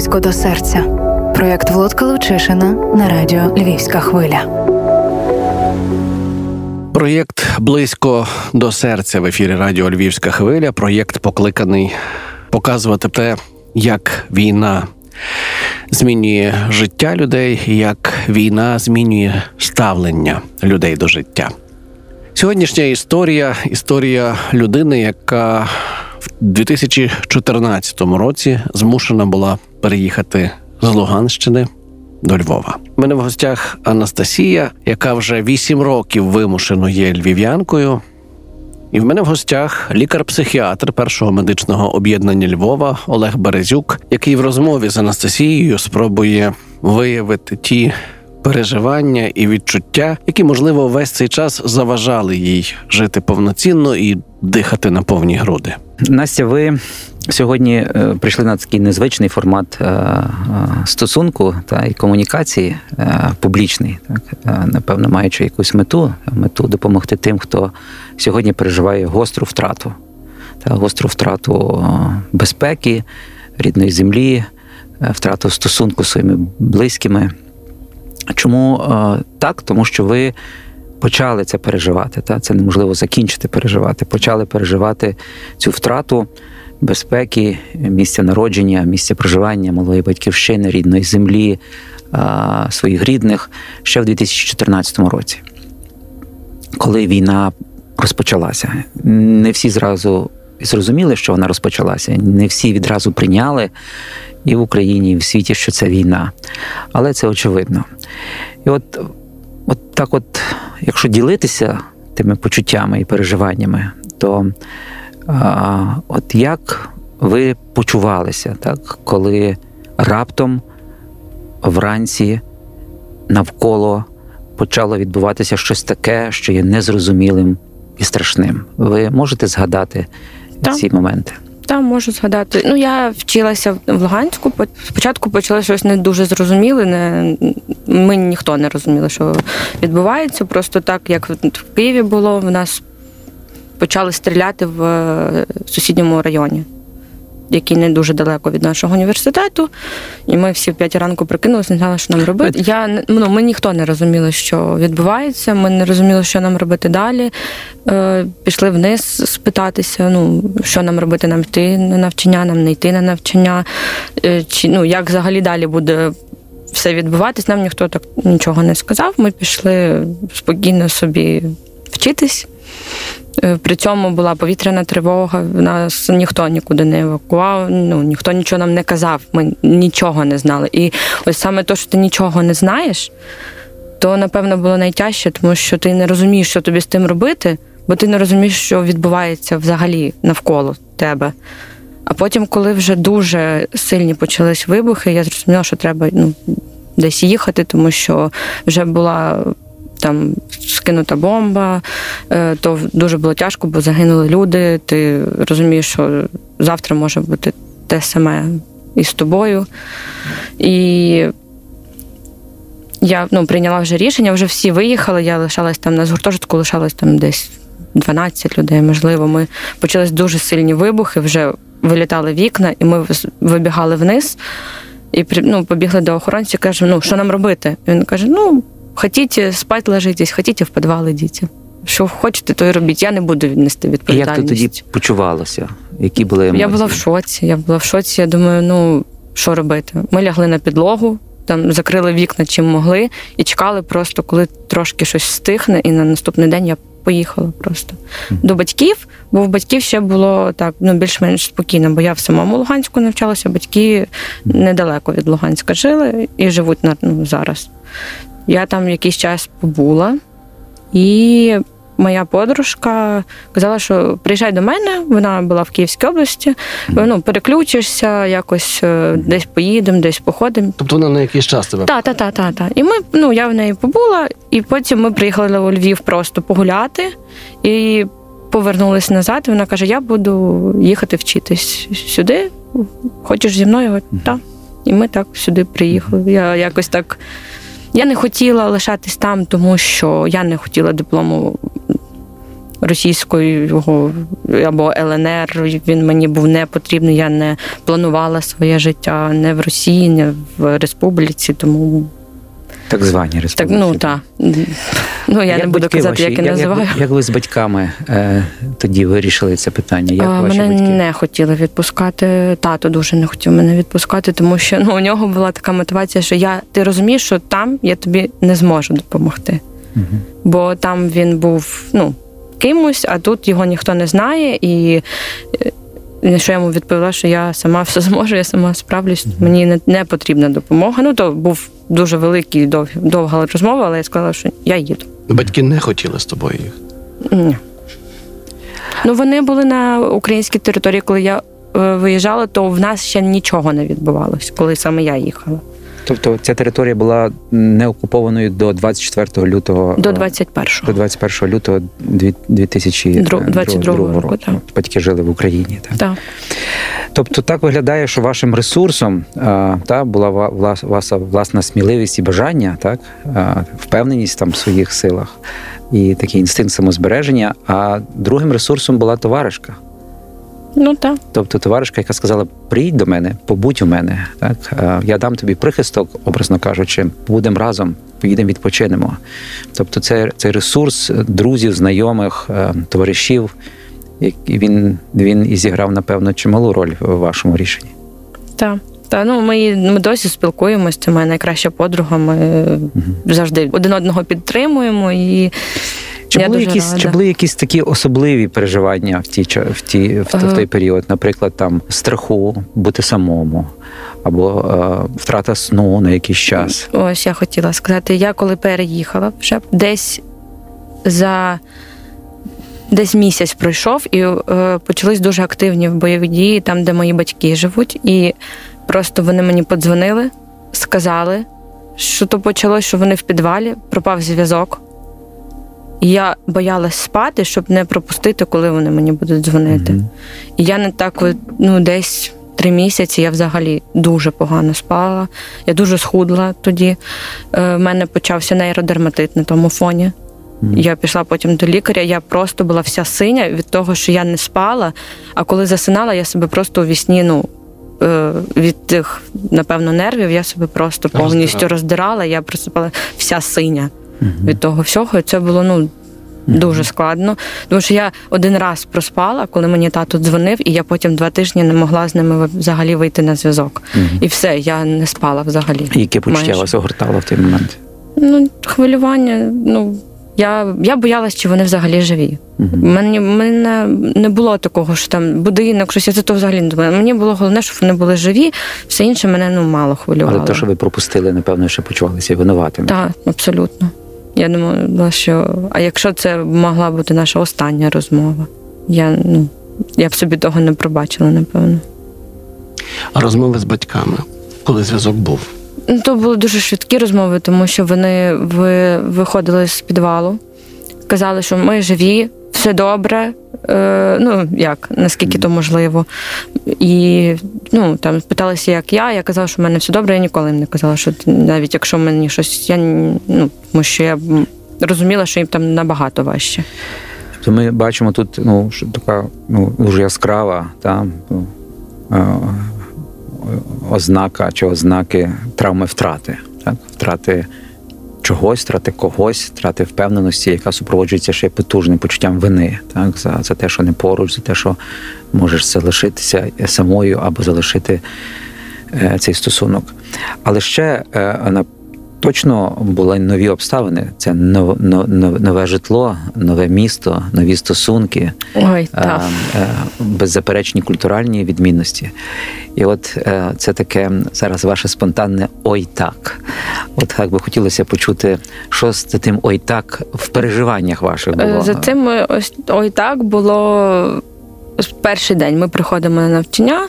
близько до серця. Проєкт Володка Лучишина на радіо Львівська хвиля. Проєкт близько до серця в ефірі Радіо Львівська хвиля. Проєкт покликаний показувати те, як війна змінює життя людей, як війна змінює ставлення людей до життя. Сьогоднішня історія історія людини, яка в 2014 році змушена була переїхати з Луганщини до Львова. У мене в гостях Анастасія, яка вже 8 років вимушено є львів'янкою. І в мене в гостях лікар-психіатр першого медичного об'єднання Львова Олег Березюк, який в розмові з Анастасією спробує виявити ті переживання і відчуття, які можливо весь цей час заважали їй жити повноцінно і дихати на повні груди. Настя, ви сьогодні е, прийшли на такий незвичний формат е, е, стосунку та і комунікації публічний, так напевно, маючи якусь мету, мету допомогти тим, хто сьогодні переживає гостру втрату, та гостру втрату безпеки, рідної землі, втрату стосунку з своїми близькими. Чому так? Тому що ви почали це переживати. Та? Це неможливо закінчити переживати. Почали переживати цю втрату безпеки, місця народження, місця проживання малої батьківщини, рідної землі, своїх рідних ще в 2014 році, коли війна розпочалася. Не всі зразу зрозуміли, що вона розпочалася, не всі відразу прийняли і в Україні, і в світі, що це війна. Але це очевидно. І от, от так, от, якщо ділитися тими почуттями і переживаннями, то а, от як ви почувалися, так, коли раптом вранці навколо почало відбуватися щось таке, що є незрозумілим і страшним? Ви можете згадати так. ці моменти? Та можу згадати. Ну, я вчилася в Луганську. Спочатку почалося щось не дуже зрозуміле. Не, Ми ніхто не розуміли, що відбувається. Просто так, як в Києві було, в нас почали стріляти в е, сусідньому районі, який не дуже далеко від нашого університету. І ми всі в п'ятій ранку прикинулися, не знали, що нам робити. Я ну, Ми ніхто не розуміли, що відбувається. Ми не розуміли, що нам робити далі. Е, Пішли вниз спитатися, ну, що нам робити, нам йти на навчання, нам не йти на навчання. Е, чи ну, Як взагалі далі буде. Все відбуватись, нам ніхто так нічого не сказав. Ми пішли спокійно собі вчитись. Е, при цьому була повітряна тривога. Нас ніхто нікуди не евакував, ну ніхто нічого нам не казав. Ми нічого не знали. І ось саме те, що ти нічого не знаєш, то напевно було найтяжче, тому що ти не розумієш, що тобі з тим робити, бо ти не розумієш, що відбувається взагалі навколо тебе. А потім, коли вже дуже сильні почались вибухи, я зрозуміла, що треба ну, десь їхати, тому що вже була там скинута бомба, е, то дуже було тяжко, бо загинули люди. Ти розумієш, що завтра може бути те саме і з тобою. І я ну, прийняла вже рішення, вже всі виїхали, я лишалась там на гуртожитку, лишалась там десь 12 людей, можливо. Ми почались дуже сильні вибухи, вже вилітали вікна, і ми вибігали вниз. І ну, побігли до охоронця, кажемо, ну що нам робити? І він каже: ну Хотіте спати ложитесь, хотіте в підвал ідіть. Що хочете, то і робіть. Я не буду віднести відповідальність. Як ти тоді почувалася? Які були емоції? Я була в шоці. Я була в шоці. Я думаю, ну що робити? Ми лягли на підлогу, там закрили вікна чим могли, і чекали просто, коли трошки щось стихне, і на наступний день я поїхала просто mm. до батьків, бо в батьків ще було так ну більш-менш спокійно, бо я в самому Луганську навчалася, батьки недалеко від Луганська жили і живуть на ну, зараз. Я там якийсь час побула, і моя подружка казала, що приїжджай до мене, вона була в Київській області, ну, переключишся, якось е, десь поїдемо, десь походимо. Тобто вона на якийсь час тебе? Так, так, так, так. Та. І ми, ну, я в неї побула, і потім ми приїхали у Львів просто погуляти і повернулися назад. І вона каже: Я буду їхати вчитись сюди. Хочеш зі мною? Так. І ми так сюди приїхали. Я якось так. Я не хотіла лишатись там, тому що я не хотіла диплому російської або ЛНР. Він мені був не потрібний. Я не планувала своє життя не в Росії, не в республіці, тому Так звані так, ну так. Ну я не буду казати, ваші, як я називаю. Як, як ви з батьками е, тоді вирішили це питання? Як А, ваші мене батьки? не хотіли відпускати. Тато дуже не хотів мене відпускати, тому що ну у нього була така мотивація, що я ти розумієш, що там я тобі не зможу допомогти. Мгм. Бо там він був ну кимось, а тут його ніхто не знає. І е, на що я йому відповіла, що я сама все зможу, я сама справлюсь. Мені не, не потрібна допомога. Ну то був дуже великий дов, довга розмова, але я сказала, що я їду. Батьки не хотіли з тобою їх. Ні. Ну, вони були на українській території, коли я е, виїжджала, то в нас ще нічого не відбувалося, коли саме я їхала. Тобто ця територія була не окупованою до 24 лютого До е, 21-го. до 21 лютого дві- 2022 22 року, року. так. Батьки жили в Україні. Так? Так. Тобто так виглядає, що вашим ресурсом та була ваша власна сміливість і бажання, так впевненість там в своїх силах і такий інстинкт самозбереження. А другим ресурсом була товаришка. Ну так. Тобто товаришка, яка сказала: приїдь до мене, побудь у мене. Так я дам тобі прихисток, образно кажучи, будемо разом, поїдемо відпочинемо. Тобто, це цей ресурс друзів, знайомих, е, товаришів. який Він, він і зіграв, напевно, чималу роль в вашому рішенні. Так. Та ну ми, ми досі спілкуємось. Це моя найкраща подруга. Ми е, завжди один одного підтримуємо і Чи я були, дуже якісь, рада. чи були якісь такі особливі переживання в, ті, в, ті, в, в той період? Наприклад, там страху, бути самому, або е, втрата сну на якийсь час? Ось я хотіла сказати, я коли переїхала, вже десь за десь місяць пройшов, і е, почались дуже активні бойові дії, там, де мої батьки живуть. І просто вони мені подзвонили, сказали, що то почалось, що вони в підвалі, пропав зв'язок. І я боялась спати, щоб не пропустити, коли вони мені будуть дзвонити. Мгм. І я не так, ну, десь три місяці я взагалі дуже погано спала. Я дуже схудла тоді. Е, в мене почався нейродерматит на тому фоні. Мгм. Я пішла потім до лікаря. Я просто була вся синя від того, що я не спала. А коли засинала, я себе просто у вісні, ну. е, Від тих, напевно, нервів я себе просто повністю Роздирала. роздирала. Я просипала вся синя Мгм. від того всього. І це було ну дуже складно. Тому що я один раз проспала, коли мені тато дзвонив, і я потім два тижні не могла з ними взагалі вийти на зв'язок. Мгм. І все, я не спала взагалі. І Яке почуття вас огортало в той момент? Ну, хвилювання. Ну я, я боялась, чи вони взагалі живі. Мгм. Мені мене не було такого, що там будинок, щось я за то взагалі не думала. Мені було головне, щоб вони були живі, все інше мене ну мало хвилювало. Але те, що ви пропустили, напевно, ще почувалися винуватими. Так, абсолютно. Я думала, що а якщо це могла бути наша остання розмова, я ну я б собі того не пробачила, напевно. А розмови з батьками, коли зв'язок був. Ну, то були дуже швидкі розмови, тому що вони ви, виходили з підвалу, казали, що ми живі, все добре. Е, ну як, наскільки то можливо. І ну, там питалися, як я. Я казала, що в мене все добре, я ніколи їм не казала, що навіть якщо мені щось, я ну, тому що я розуміла, що їм там набагато важче. Тобто ми бачимо тут ну, що така ну, дуже яскрава та, ну, е, ознака чи ознаки травми втрати. Так? Втрати чогось, втрати когось, втрати впевненості, яка супроводжується ще й потужним почуттям вини так? за, за те, що не поруч, за те, що можеш залишитися самою або залишити е, цей стосунок. Але ще е, на Точно були нові обставини. Це нов- но- но- нове житло, нове місто, нові стосунки, Ой, е, так. е, беззаперечні культуральні відмінності. І от е, це таке зараз ваше спонтанне ой так. От як би хотілося почути, що з тим ой так в переживаннях ваших було. За цим ось ой так було перший день. Ми приходимо на навчання,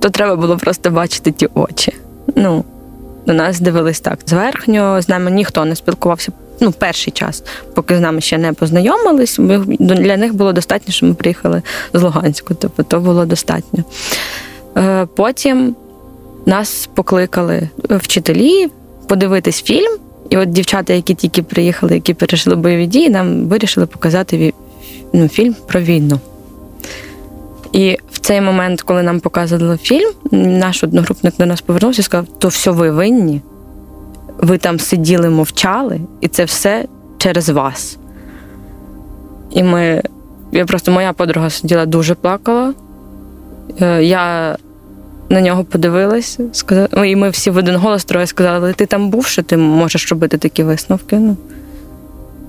то треба було просто бачити ті очі. Ну, на нас дивились так зверхньо, з нами ніхто не спілкувався. Ну, перший час, поки з нами ще не познайомились, ми, для них було достатньо, що ми приїхали з Луганську. Тобто то було достатньо. Е, Потім нас покликали вчителі подивитись фільм. І от дівчата, які тільки приїхали, які перейшли бойові дії, нам вирішили показати ну, фільм про війну. І цей момент, коли нам показували фільм, наш одногрупник до нас повернувся і сказав: то все ви винні, ви там сиділи, мовчали, і це все через вас. І ми. Я просто моя подруга сиділа дуже плакала. Е, Я на нього подивилась, сказала, і ми всі в один голос троє сказали, ти там був, що ти можеш робити такі висновки. Ну,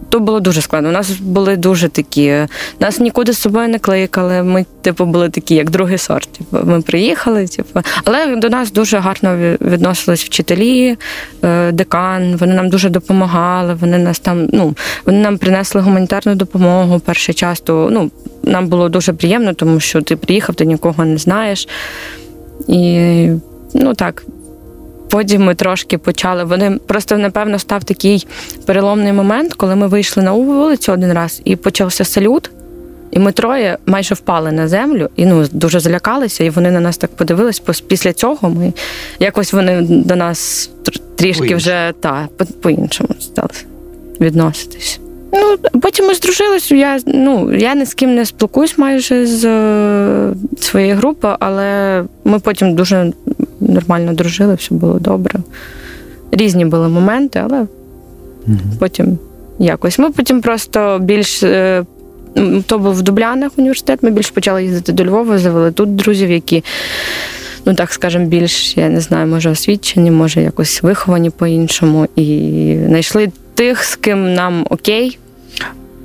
то було дуже складно. У нас були дуже такі. Нас нікуди з собою не кликали. Ми, типу, були такі, як другий сорт. Типу, ми приїхали, типу. Але до нас дуже гарно відносились вчителі, е, декан. Вони нам дуже допомагали. Вони нас там, ну, вони нам принесли гуманітарну допомогу перший час. То ну, нам було дуже приємно, тому що ти приїхав, ти нікого не знаєш. І ну так. Потім ми трошки почали. Вони просто, напевно, став такий переломний момент, коли ми вийшли на вулицю один раз і почався салют. І ми троє майже впали на землю і ну дуже злякалися, і вони на нас так подивились. Після цього ми якось вони до нас трішки вже та по-іншому стали відноситись. Ну, потім ми здружилися. Я ну я ні з ким не спілкуюсь майже з е, своєї групи, але ми потім дуже нормально дружили, все було добре. Різні були моменти, але потім якось. Ми потім просто більш. е, То був в Дублянах університет, ми більш почали їздити до Львова, завели тут друзів, які, ну так скажемо, більш, я не знаю, може освічені, може якось виховані по-іншому. І знайшли тих, з ким нам окей.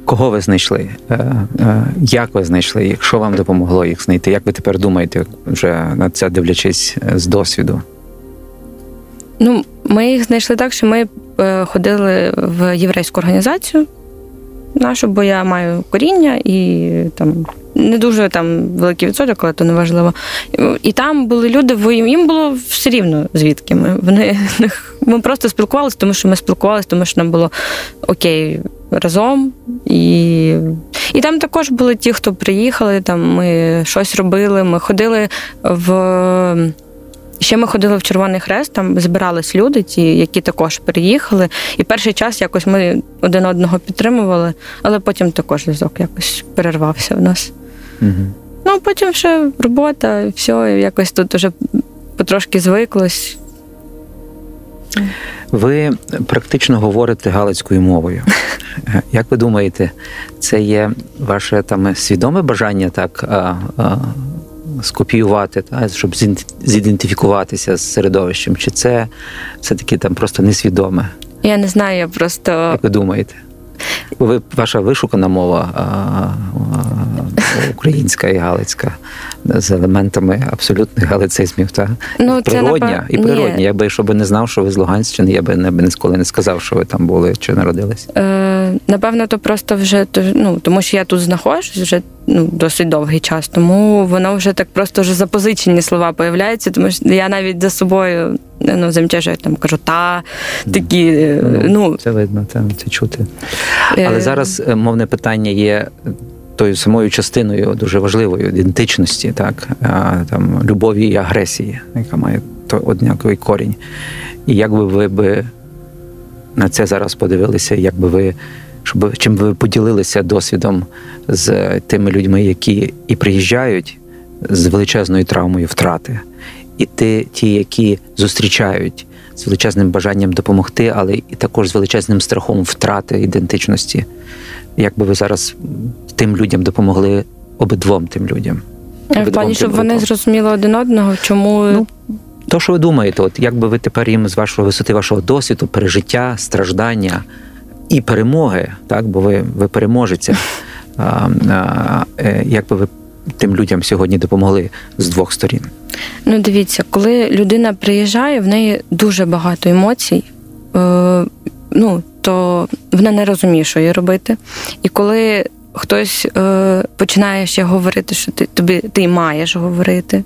Кого ви знайшли? Е, е, Як ви знайшли їх? Що вам допомогло їх знайти? Як ви тепер думаєте, вже на це дивлячись е, з досвіду? Ну, ми їх знайшли так, що ми ходили в єврейську організацію нашу, бо я маю коріння і там не дуже там великий відсоток, але то не важливо. І там були люди, їм було все рівно звідки ми. Вони ми просто спілкувалися, тому що ми спілкувалися, тому що нам було окей разом. І, і там також були ті, хто приїхали, там ми щось робили. Ми ходили в. Ще ми ходили в Червоний Хрест, там збирались люди, ті, які також переїхали. І перший час якось ми один одного підтримували, але потім також зв'язок якось перервався в нас. Угу. Ну, потім ще робота, все, якось тут уже потрошки звиклось. Ви практично говорите галицькою мовою. Е, Як ви думаєте, це є ваше там свідоме бажання так а, а, скопіювати, та, щоб зідентифікуватися з середовищем? Чи це все-таки там просто несвідоме? Я не знаю, я просто Як ви думаєте? Ви, ваша вишукана мова а, а, українська і галицька з елементами абсолютних галицизмів, та? ну, це природня напев- і природня. Ні. Я би, якщо би не знав, що ви з Луганщини, я би не ніколи не сказав, що ви там були чи народились. Е, напевно, то просто вже ну, тому що я тут знаходжусь вже ну, досить довгий час, тому воно вже так просто вже запозичені слова появляються, тому що я навіть за собою ну, замічаю, там кажу та такі. е, Ну, це видно, це, це чути. е, Але зараз е, мовне питання є тою самою частиною дуже важливою ідентичності, так там любові і агресії, яка має однаковий корінь. І як би ви би на це зараз подивилися, як би ви. Щоб чим би ви поділилися досвідом з тими людьми, які і приїжджають з величезною травмою втрати, і ти, ті, які зустрічають з величезним бажанням допомогти, але і також з величезним страхом втрати ідентичності. Як би ви зараз тим людям допомогли обидвом тим людям? в плані, щоб вони зрозуміли один одного, чому Ну, То, що ви думаєте, от як би ви тепер їм з вашої висоти вашого досвіду, пережиття, страждання і перемоги, так, бо ви, ви переможете, а, а, як би ви тим людям сьогодні допомогли з двох сторін? Ну, дивіться, коли людина приїжджає, в неї дуже багато емоцій. Е, ну, то вона не розуміє, що їй робити. І коли хтось е, починає ще говорити, що ти, тобі, ти маєш говорити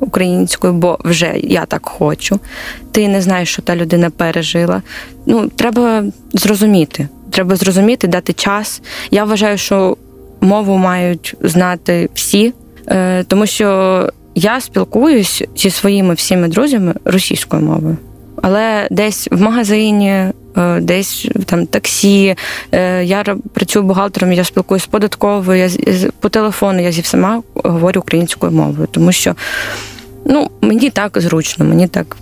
українською, бо вже я так хочу, ти не знаєш, що та людина пережила. Ну, треба зрозуміти. Треба зрозуміти, дати час. Я вважаю, що мову мають знати всі, е, тому що я спілкуюсь зі своїми всіми друзями російською мовою. Але десь в магазині, десь там таксі. Е, Я працюю бухгалтером, я спілкуюся з податковою, я по телефону я зі всіма говорю українською мовою, тому що ну, мені так зручно, мені так.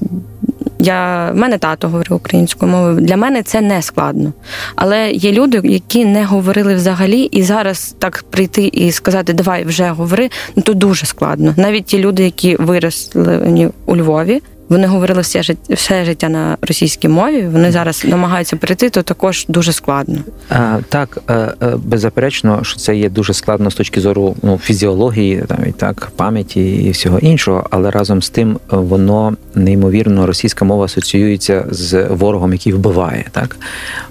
Я, в мене тато говорив українською мовою. Для мене це не складно. Але є люди, які не говорили взагалі, і зараз так прийти і сказати, давай вже говори, ну то дуже складно. Навіть ті люди, які виросли у Львові, вони говорили все життя, все життя на російській мові. Вони зараз намагаються прийти, то також дуже складно. А, так, е, е, беззаперечно, що це є дуже складно з точки зору ну, фізіології, навіть так, пам'яті і всього іншого, але разом з тим е, воно неймовірно російська мова асоціюється з ворогом, який вбиває. Так,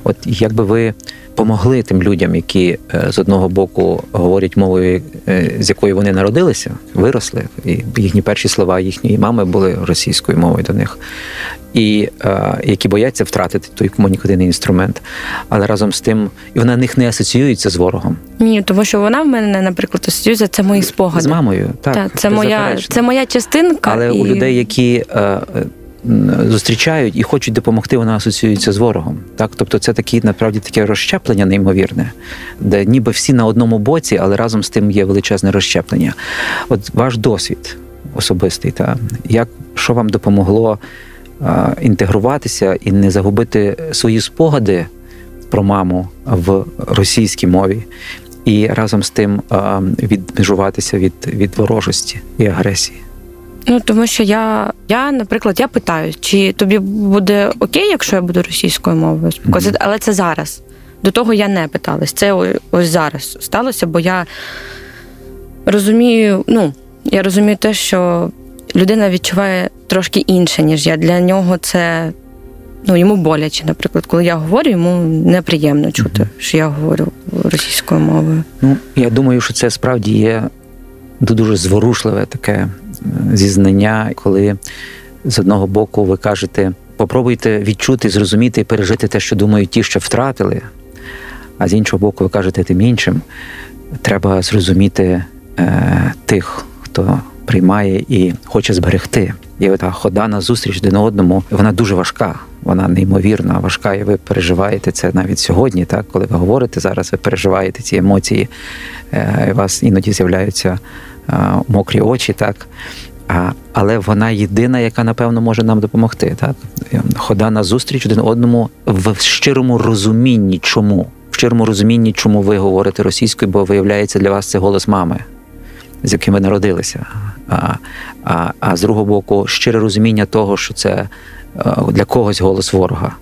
от як би ви помогли тим людям, які е, з одного боку говорять мовою, е, з якої вони народилися, виросли, і їхні перші слова їхньої мами були російською мовою до них, і е, які бояться втратити той комунікативний інструмент, але разом з тим і вона них не асоціюється з ворогом, Ні, тому що вона в мене, наприклад, асоціюється, це мої спогади. з мамою. Так, Так, це моя, це моя частинка. Але і... у людей, які зустрічають і хочуть допомогти, вона асоціюється з ворогом. Так, тобто це такі насправді таке розщеплення неймовірне, де ніби всі на одному боці, але разом з тим є величезне розщеплення. От ваш досвід особистий, та як що вам допомогло е, інтегруватися і не загубити свої спогади про маму в російській мові. І разом з тим е, відмежуватися від, від ворожості і агресії. Ну тому що я, я, наприклад, я питаю, чи тобі буде окей, якщо я буду російською мовою спілкуватися, але це зараз. До того я не питалась. Це ось зараз сталося, бо я розумію, ну, я розумію те, що людина відчуває трошки інше, ніж я. Для нього це ну, йому боляче, наприклад, коли я говорю, йому неприємно чути, Мгм. що я говорю російською мовою. Ну, я думаю, що це справді є дуже зворушливе таке зізнання, коли з одного боку ви кажете, попробуйте відчути, зрозуміти і пережити те, що думають ті, що втратили. А з іншого боку, ви кажете тим іншим, треба зрозуміти е, тих, хто приймає і хоче зберегти. І ота хода на зустріч один одному, вона дуже важка, вона неймовірна, важка, і ви переживаєте це навіть сьогодні, так коли ви говорите зараз, ви переживаєте ці емоції, е, у вас іноді з'являються мокрі очі, так. А, але вона єдина, яка напевно може нам допомогти. Так? Хода на зустріч один одному в щирому розумінні, чому. В щирому розумінні, чому ви говорите російською, бо виявляється для вас це голос мами, з яким ви народилися. А, а, а з другого боку, щире розуміння того, що це е, для когось голос ворога,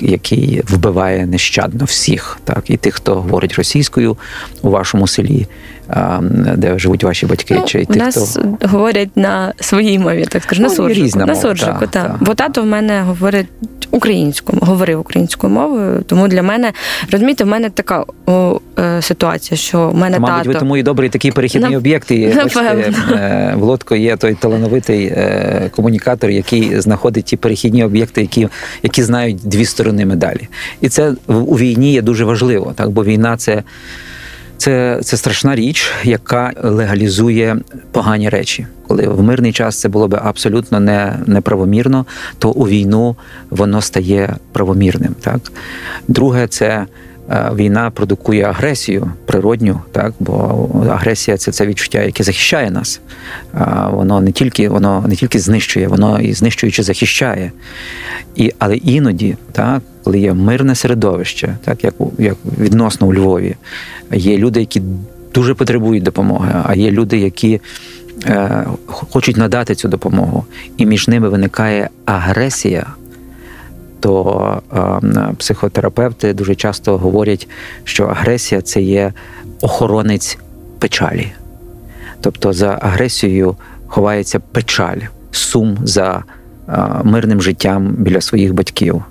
який вбиває нещадно всіх, так, і тих, хто говорить російською у вашому селі, де живуть ваші батьки, Ну, чи у нас хто говорять на своїй мові, так скажу, на Ну, є суржику. різна на мова, суржику, так, так. так. Бо тато в мене говорить українською, говорив українською мовою. Тому для мене, розумієте, в мене така о, е, ситуація, що в мене Мабуть, ви тато. тому і добрий такий перехідний Нап- об'єкт. І бачите, е, в Лодко є той талановитий е, комунікатор, який знаходить ті перехідні об'єкти, які, які знають дві сторони медалі. І це в- у війні є дуже важливо, так бо війна це. Це, це страшна річ, яка легалізує погані речі. Коли в мирний час це було би абсолютно не, неправомірно, то у війну воно стає правомірним. Так? Друге, це е, війна продукує агресію природню, так? бо агресія це це відчуття, яке захищає нас. Воно не тільки воно не тільки знищує, воно і знищуючи захищає. І, але іноді, так, коли є мирне середовище, так як, у- як відносно у Львові, є люди, які дуже потребують допомоги, а є люди, які е, хочуть надати цю допомогу, і між ними виникає агресія. То е, психотерапевти дуже часто говорять, що агресія це є охоронець печалі. Тобто за агресією ховається печаль, сум за е, мирним життям біля своїх батьків.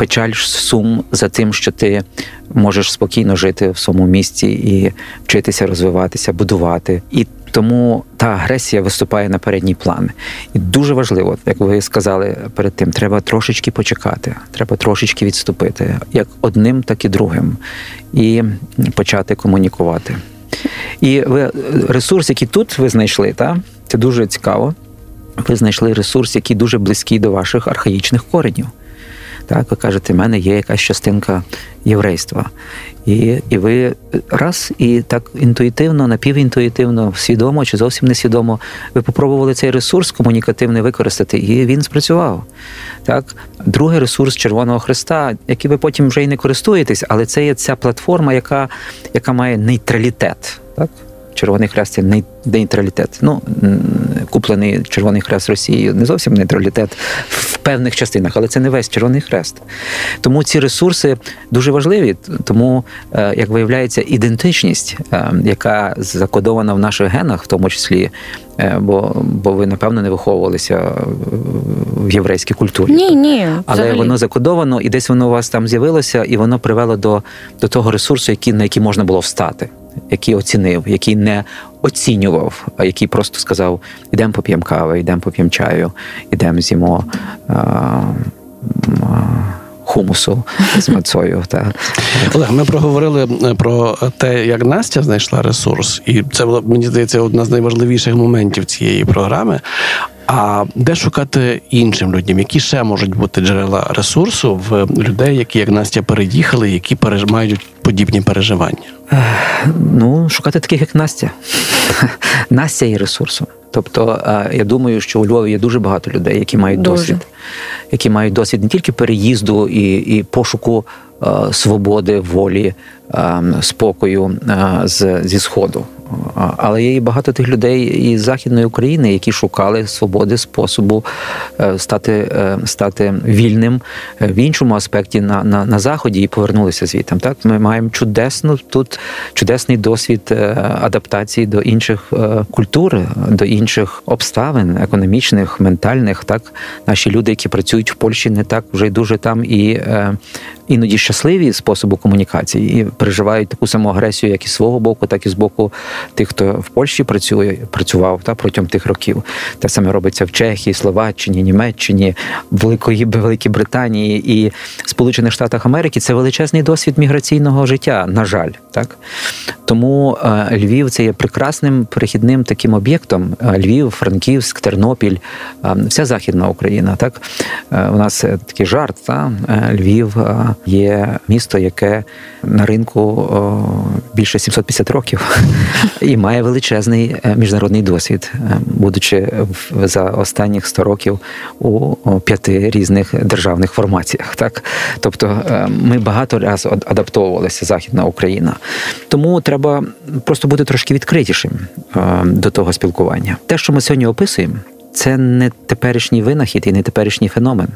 Печаль, сум за тим, що ти можеш спокійно жити в своєму місті і вчитися розвиватися, будувати. І тому та агресія виступає на передній план. І дуже важливо, як ви сказали перед тим, треба трошечки почекати, треба трошечки відступити, як одним, так і другим, і почати комунікувати. І ви ресурс, який тут ви знайшли, та, це дуже цікаво. Ви знайшли ресурс, який дуже близький до ваших архаїчних коренів. Так, ви кажете, в мене є якась частинка єврейства. І і ви раз і так інтуїтивно, напівінтуїтивно, свідомо чи зовсім несвідомо, ви попробували цей ресурс комунікативний використати, і він спрацював. Так, другий ресурс Червоного Христа, який ви потім вже й не користуєтесь, але це є ця платформа, яка, яка має нейтралітет. Так? Червоний хрест це нейтралітет. Ну, куплений Червоний хрест Росією не зовсім нейтралітет в певних частинах, але це не весь Червоний хрест. Тому ці ресурси дуже важливі. Тому, е, як виявляється, ідентичність, е, яка закодована в наших генах, в тому числі, е, бо бо ви, напевно, не виховувалися в єврейській культурі. Ні, ні. Але взагалі. воно закодовано, і десь воно у вас там з'явилося, і воно привело до, до того ресурсу, який, на який можна було встати який оцінив, який не оцінював, а який просто сказав: ідемо поп'ємо кави, йдемо поп'ємо чаю, ідемо з'їмо. А, а, Хумусу з мацою. Та. Олег, ми проговорили е, про те, як Настя знайшла ресурс, і це було, мені здається, одна з найважливіших моментів цієї програми. А де шукати іншим людям, які ще можуть бути джерела ресурсу в людей, які як Настя переїхали, які мають подібні переживання? Ну, шукати таких, як Настя. Настя є ресурсом. Тобто, я думаю, що у Львові є дуже багато людей, які мають дуже. досвід, які мають досвід не тільки переїзду і, і пошуку свободи, волі, спокою з, зі сходу. Але є і багато тих людей із Західної України, які шукали свободи, способу е, стати е, стати вільним е, в іншому аспекті на на, на заході і повернулися звідти. Так ми маємо чудесну тут чудесний досвід адаптації до інших культур, до інших обставин, економічних, ментальних. Так наші люди, які працюють в Польщі, не так вже дуже там і іноді щасливі способу комунікації і переживають таку саму агресію, як і свого боку, так і з боку тих, хто в Польщі працює, працював та протягом тих років. Те саме робиться в Чехії, Словаччині, Німеччині, Великої Великій Британії і Сполучених Штатах Америки. Це величезний досвід міграційного життя. На жаль, так тому е, Львів це є прекрасним перехідним таким об'єктом. Е, Львів, Франківськ, Тернопіль, е, вся західна Україна. Так у нас такий жарт. Та? Львів є місто, яке на ринку більше 750 років і має величезний міжнародний досвід, будучи за останніх 100 років у п'яти різних державних формаціях. Так, тобто ми багато разів адаптовувалися Західна Україна, тому треба просто бути трошки відкритішим е, до того спілкування. Те, що ми сьогодні описуємо, це не теперішній винахід і не теперішній феномен.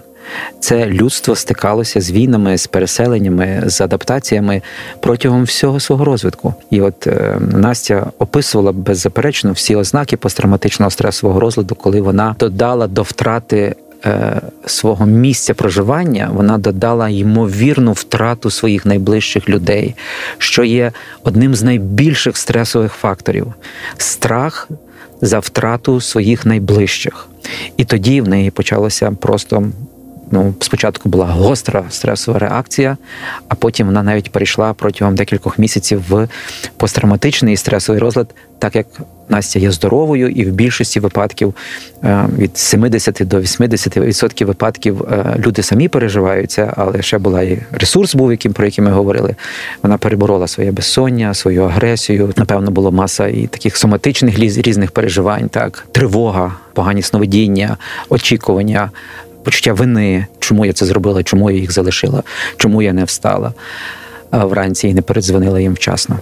Це людство стикалося з війнами, з переселеннями, з адаптаціями протягом всього свого розвитку. І от е, Настя описувала беззаперечно всі ознаки посттравматичного стресового розладу, коли вона додала до втрати Е, свого місця проживання вона додала ймовірну втрату своїх найближчих людей, що є одним з найбільших стресових факторів страх за втрату своїх найближчих. І тоді в неї почалося просто. Ну, спочатку була гостра стресова реакція, а потім вона навіть перейшла протягом декількох місяців в посттравматичний стресовий розлад, так як Настя є здоровою, і в більшості випадків е, від 70 до 80% випадків е, люди самі переживаються, але ще була і ресурс, був яким про який ми говорили. Вона переборола своє безсоння, свою агресію. Напевно, було маса і таких соматичних різних переживань, так тривога, погані сновидіння, очікування. Почуття вини, чому я це зробила, чому я їх залишила, чому я не встала вранці і не передзвонила їм вчасно.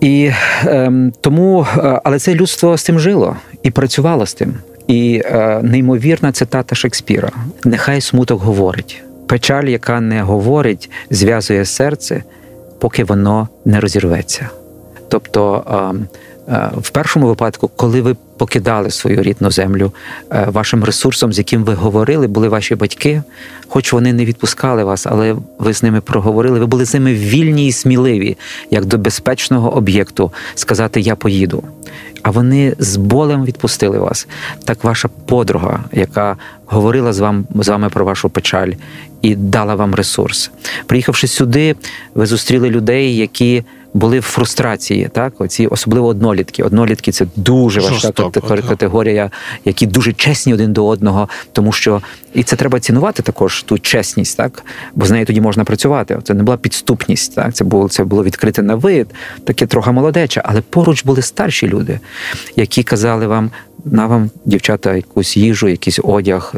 І ем, тому, е, але це людство з цим жило і працювало з тим. І е, неймовірна цитата Шекспіра: нехай смуток говорить. Печаль, яка не говорить, зв'язує серце, поки воно не розірветься. Тобто ем, е, в першому випадку, коли ви покидали свою рідну землю, е, вашим ресурсом, з яким ви говорили, були ваші батьки, хоч вони не відпускали вас, але ви з ними проговорили. Ви були з ними вільні і сміливі, як до безпечного об'єкту, сказати Я поїду. А вони з болем відпустили вас. Так ваша подруга, яка говорила з вами з вами про вашу печаль і дала вам ресурс. Приїхавши сюди, ви зустріли людей, які були в фрустрації. Так, оці особливо однолітки. Однолітки це дуже важка категорія, які дуже чесні один до одного, тому що І це треба цінувати також ту чесність, так бо з нею тоді можна працювати. Це не була підступність, так це було це було відкрите на вид, таке трохи молодече, але поруч були старші люди, які казали вам. На вам, дівчата, якусь їжу, якийсь одяг.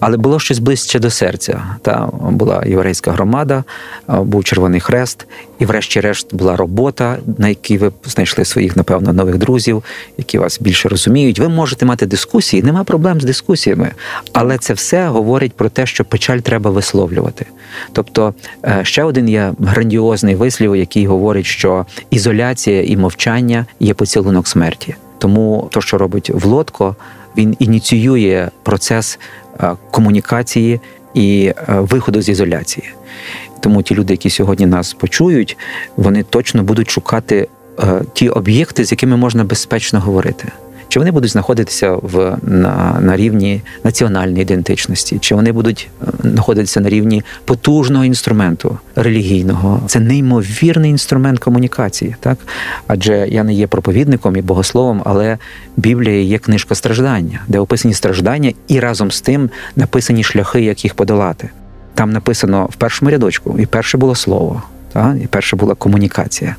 Але було щось ближче до серця. Та була єврейська громада, був Червоний Хрест, і, врешті-решт, була робота, на якій ви знайшли своїх, напевно, нових друзів, які вас більше розуміють. Ви можете мати дискусії, нема проблем з дискусіями. Але це все говорить про те, що печаль треба висловлювати. Тобто, е, ще один є грандіозний вислів, який говорить, що ізоляція і мовчання є поцілунок смерті. Тому то, що робить Влодко, він ініціює процес е, комунікації і е, виходу з ізоляції. Тому ті люди, які сьогодні нас почують, вони точно будуть шукати ті об'єкти, з якими можна безпечно говорити. Чи вони будуть знаходитися в на, на рівні національної ідентичності, чи вони будуть е, знаходитися на рівні потужного інструменту релігійного? Це неймовірний інструмент комунікації, так адже я не є проповідником і богословом, але Біблія є книжка страждання, де описані страждання, і разом з тим написані шляхи, як їх подолати. Там написано в першому рядочку, і перше було слово, так? і перше була комунікація,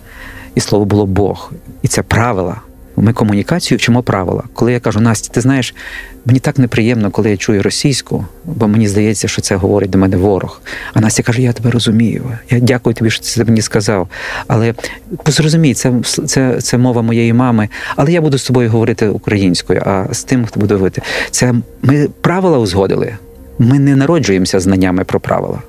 і слово було Бог, і це правила. Ми комунікацію вчимо правила. Коли я кажу, Настя, ти знаєш, мені так неприємно, коли я чую російську, бо мені здається, що це говорить до мене ворог. А Настя каже: Я тебе розумію. Я дякую тобі, що ти це мені сказав. Але зрозумій, це, це, це мова моєї мами. Але я буду з тобою говорити українською, а з тим, хто буде говорити. Це ми правила узгодили. Ми не народжуємося знаннями про правила.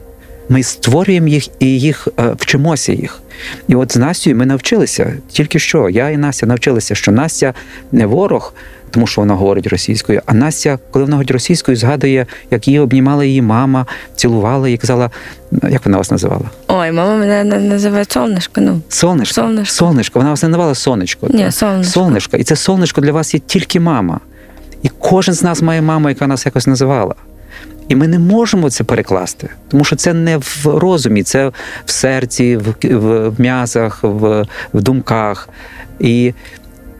Ми створюємо їх і їх е, вчимося їх. І от з Настю ми навчилися. Тільки що я і Настя навчилися, що Настя не ворог, тому що вона говорить російською. А Настя, коли вона говорить російською, згадує, як її обнімала її мама, цілувала і казала, як вона вас називала? Ой, мама мене називає сонечко. Ну сонечко. Сонечко. Сонечко. Вона вас не називала сонечко. Ні, сонечко. Сонечко. І це сонечко для вас є тільки мама. І кожен з нас має маму, яка нас якось називала. І ми не можемо це перекласти, тому що це не в розумі, це в серці, в в м'язах, в в думках. І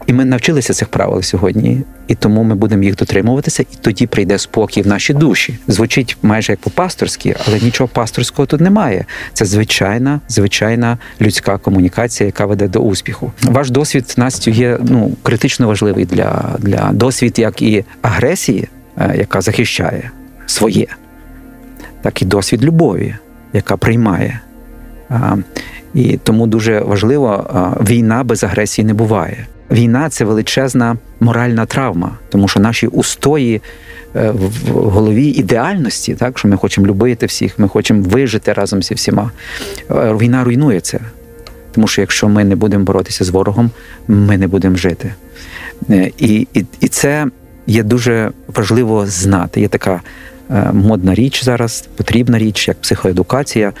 і ми навчилися цих правил сьогодні, і тому ми будемо їх дотримуватися, і тоді прийде спокій в наші душі. Звучить майже як по-пасторськи, але нічого пасторського тут немає. Це звичайна, звичайна людська комунікація, яка веде до успіху. Ваш досвід Настю є ну критично важливий для, для досвід, як і агресії, е, яка захищає своє, так і досвід любові, яка приймає. І тому дуже важливо, війна без агресії не буває. Війна це величезна моральна травма, тому що наші устої е, в голові ідеальності, так що ми хочемо любити всіх, ми хочемо вижити разом зі всіма. Е, війна руйнує це. Тому що якщо ми не будемо боротися з ворогом, ми не будемо жити. Е, і, і, І це є дуже важливо знати. Є така модна річ зараз, потрібна річ, як психоедукація,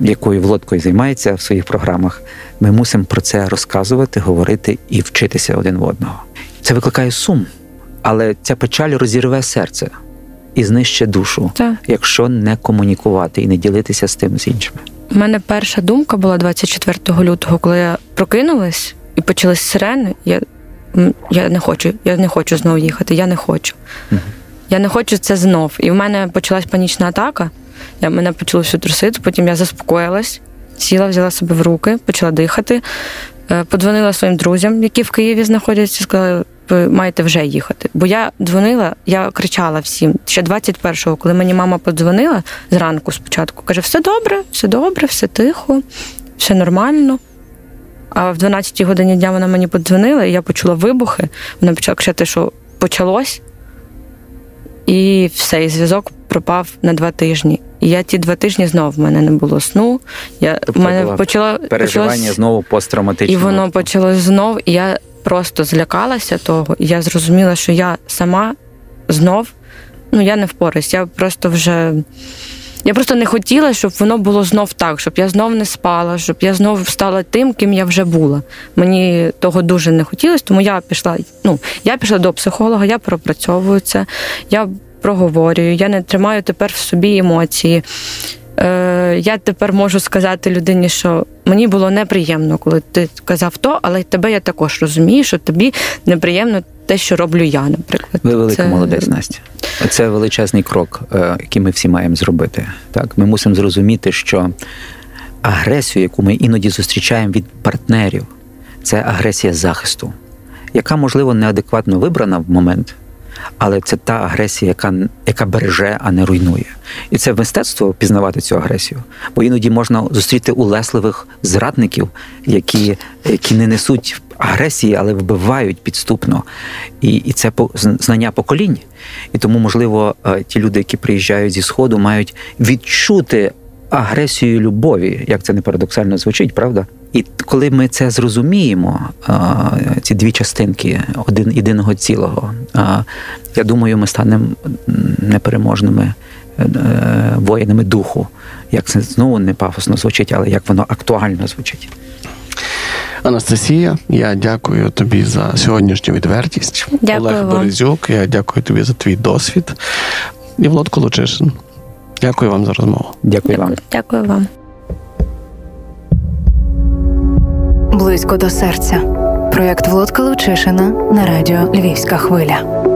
якою Володко займається в своїх програмах. Ми мусимо про це розказувати, говорити і вчитися один в одного. Це викликає сум, але ця печаль розірве серце і знищить душу, так. якщо не комунікувати і не ділитися з тим з іншими. У мене перша думка була 24 лютого, коли я прокинулась і почались сирени. Я я не хочу, я не хочу знову їхати, я не хочу. Угу. Я не хочу це знов. І в мене почалась панічна атака. Я мене почало всю трусити, потім я заспокоїлась, сіла, взяла себе в руки, почала дихати, е, подзвонила своїм друзям, які в Києві знаходяться, сказали, ви маєте вже їхати. Бо я дзвонила, я кричала всім. Ще 21-го, коли мені мама подзвонила зранку спочатку, каже: все добре, все добре, все тихо, все нормально. А в 12-й годині дня вона мені подзвонила, і я почула вибухи. Вона почала кричати, що почалось. І все, і зв'язок пропав на два тижні. І я ті два тижні знову в мене не було сну. Я тобто в мене почало переживання почалось, знову посттравматичне. І воно почалось знов. І я просто злякалася того. І я зрозуміла, що я сама знов ну я не впораюсь. Я просто вже. Я просто не хотіла, щоб воно було знов так, щоб я знов не спала, щоб я знов стала тим, ким я вже була. Мені того дуже не хотілося, тому я пішла. Ну я пішла до психолога, я пропрацьовую це, я проговорюю, я не тримаю тепер в собі емоції. Е, я тепер можу сказати людині, що мені було неприємно, коли ти казав то, але тебе я також розумію, що тобі неприємно те, що роблю я, наприклад. Ви велика Це- молодець, Настя. Це величезний крок, е, який ми всі маємо зробити. Так, ми мусимо зрозуміти, що агресію, яку ми іноді зустрічаємо від партнерів, це агресія захисту, яка, можливо, неадекватно вибрана в момент, але це та агресія, яка, яка береже, а не руйнує. І це мистецтво пізнавати цю агресію. Бо іноді можна зустріти улесливих зрадників, які, які не несуть агресії, але вбивають підступно. І, і це знання поколінь. І тому, можливо, е, ті люди, які приїжджають зі Сходу, мають відчути агресію любові, як це не парадоксально звучить, правда? І коли ми це зрозуміємо, ці дві частинки один єдиного цілого, я думаю, ми станемо непереможними е, е, воїнами духу. Як це знову не пафосно звучить, але як воно актуально звучить. Анастасія, я дякую тобі за сьогоднішню відвертість. Дякую Олег вам. Березюк, я дякую тобі за твій досвід. І Влад Колочишин. Дякую вам за розмову. Дякую вам. Дякую вам. Близько до серця. Проєкт Володка Лучишина на радіо Львівська хвиля.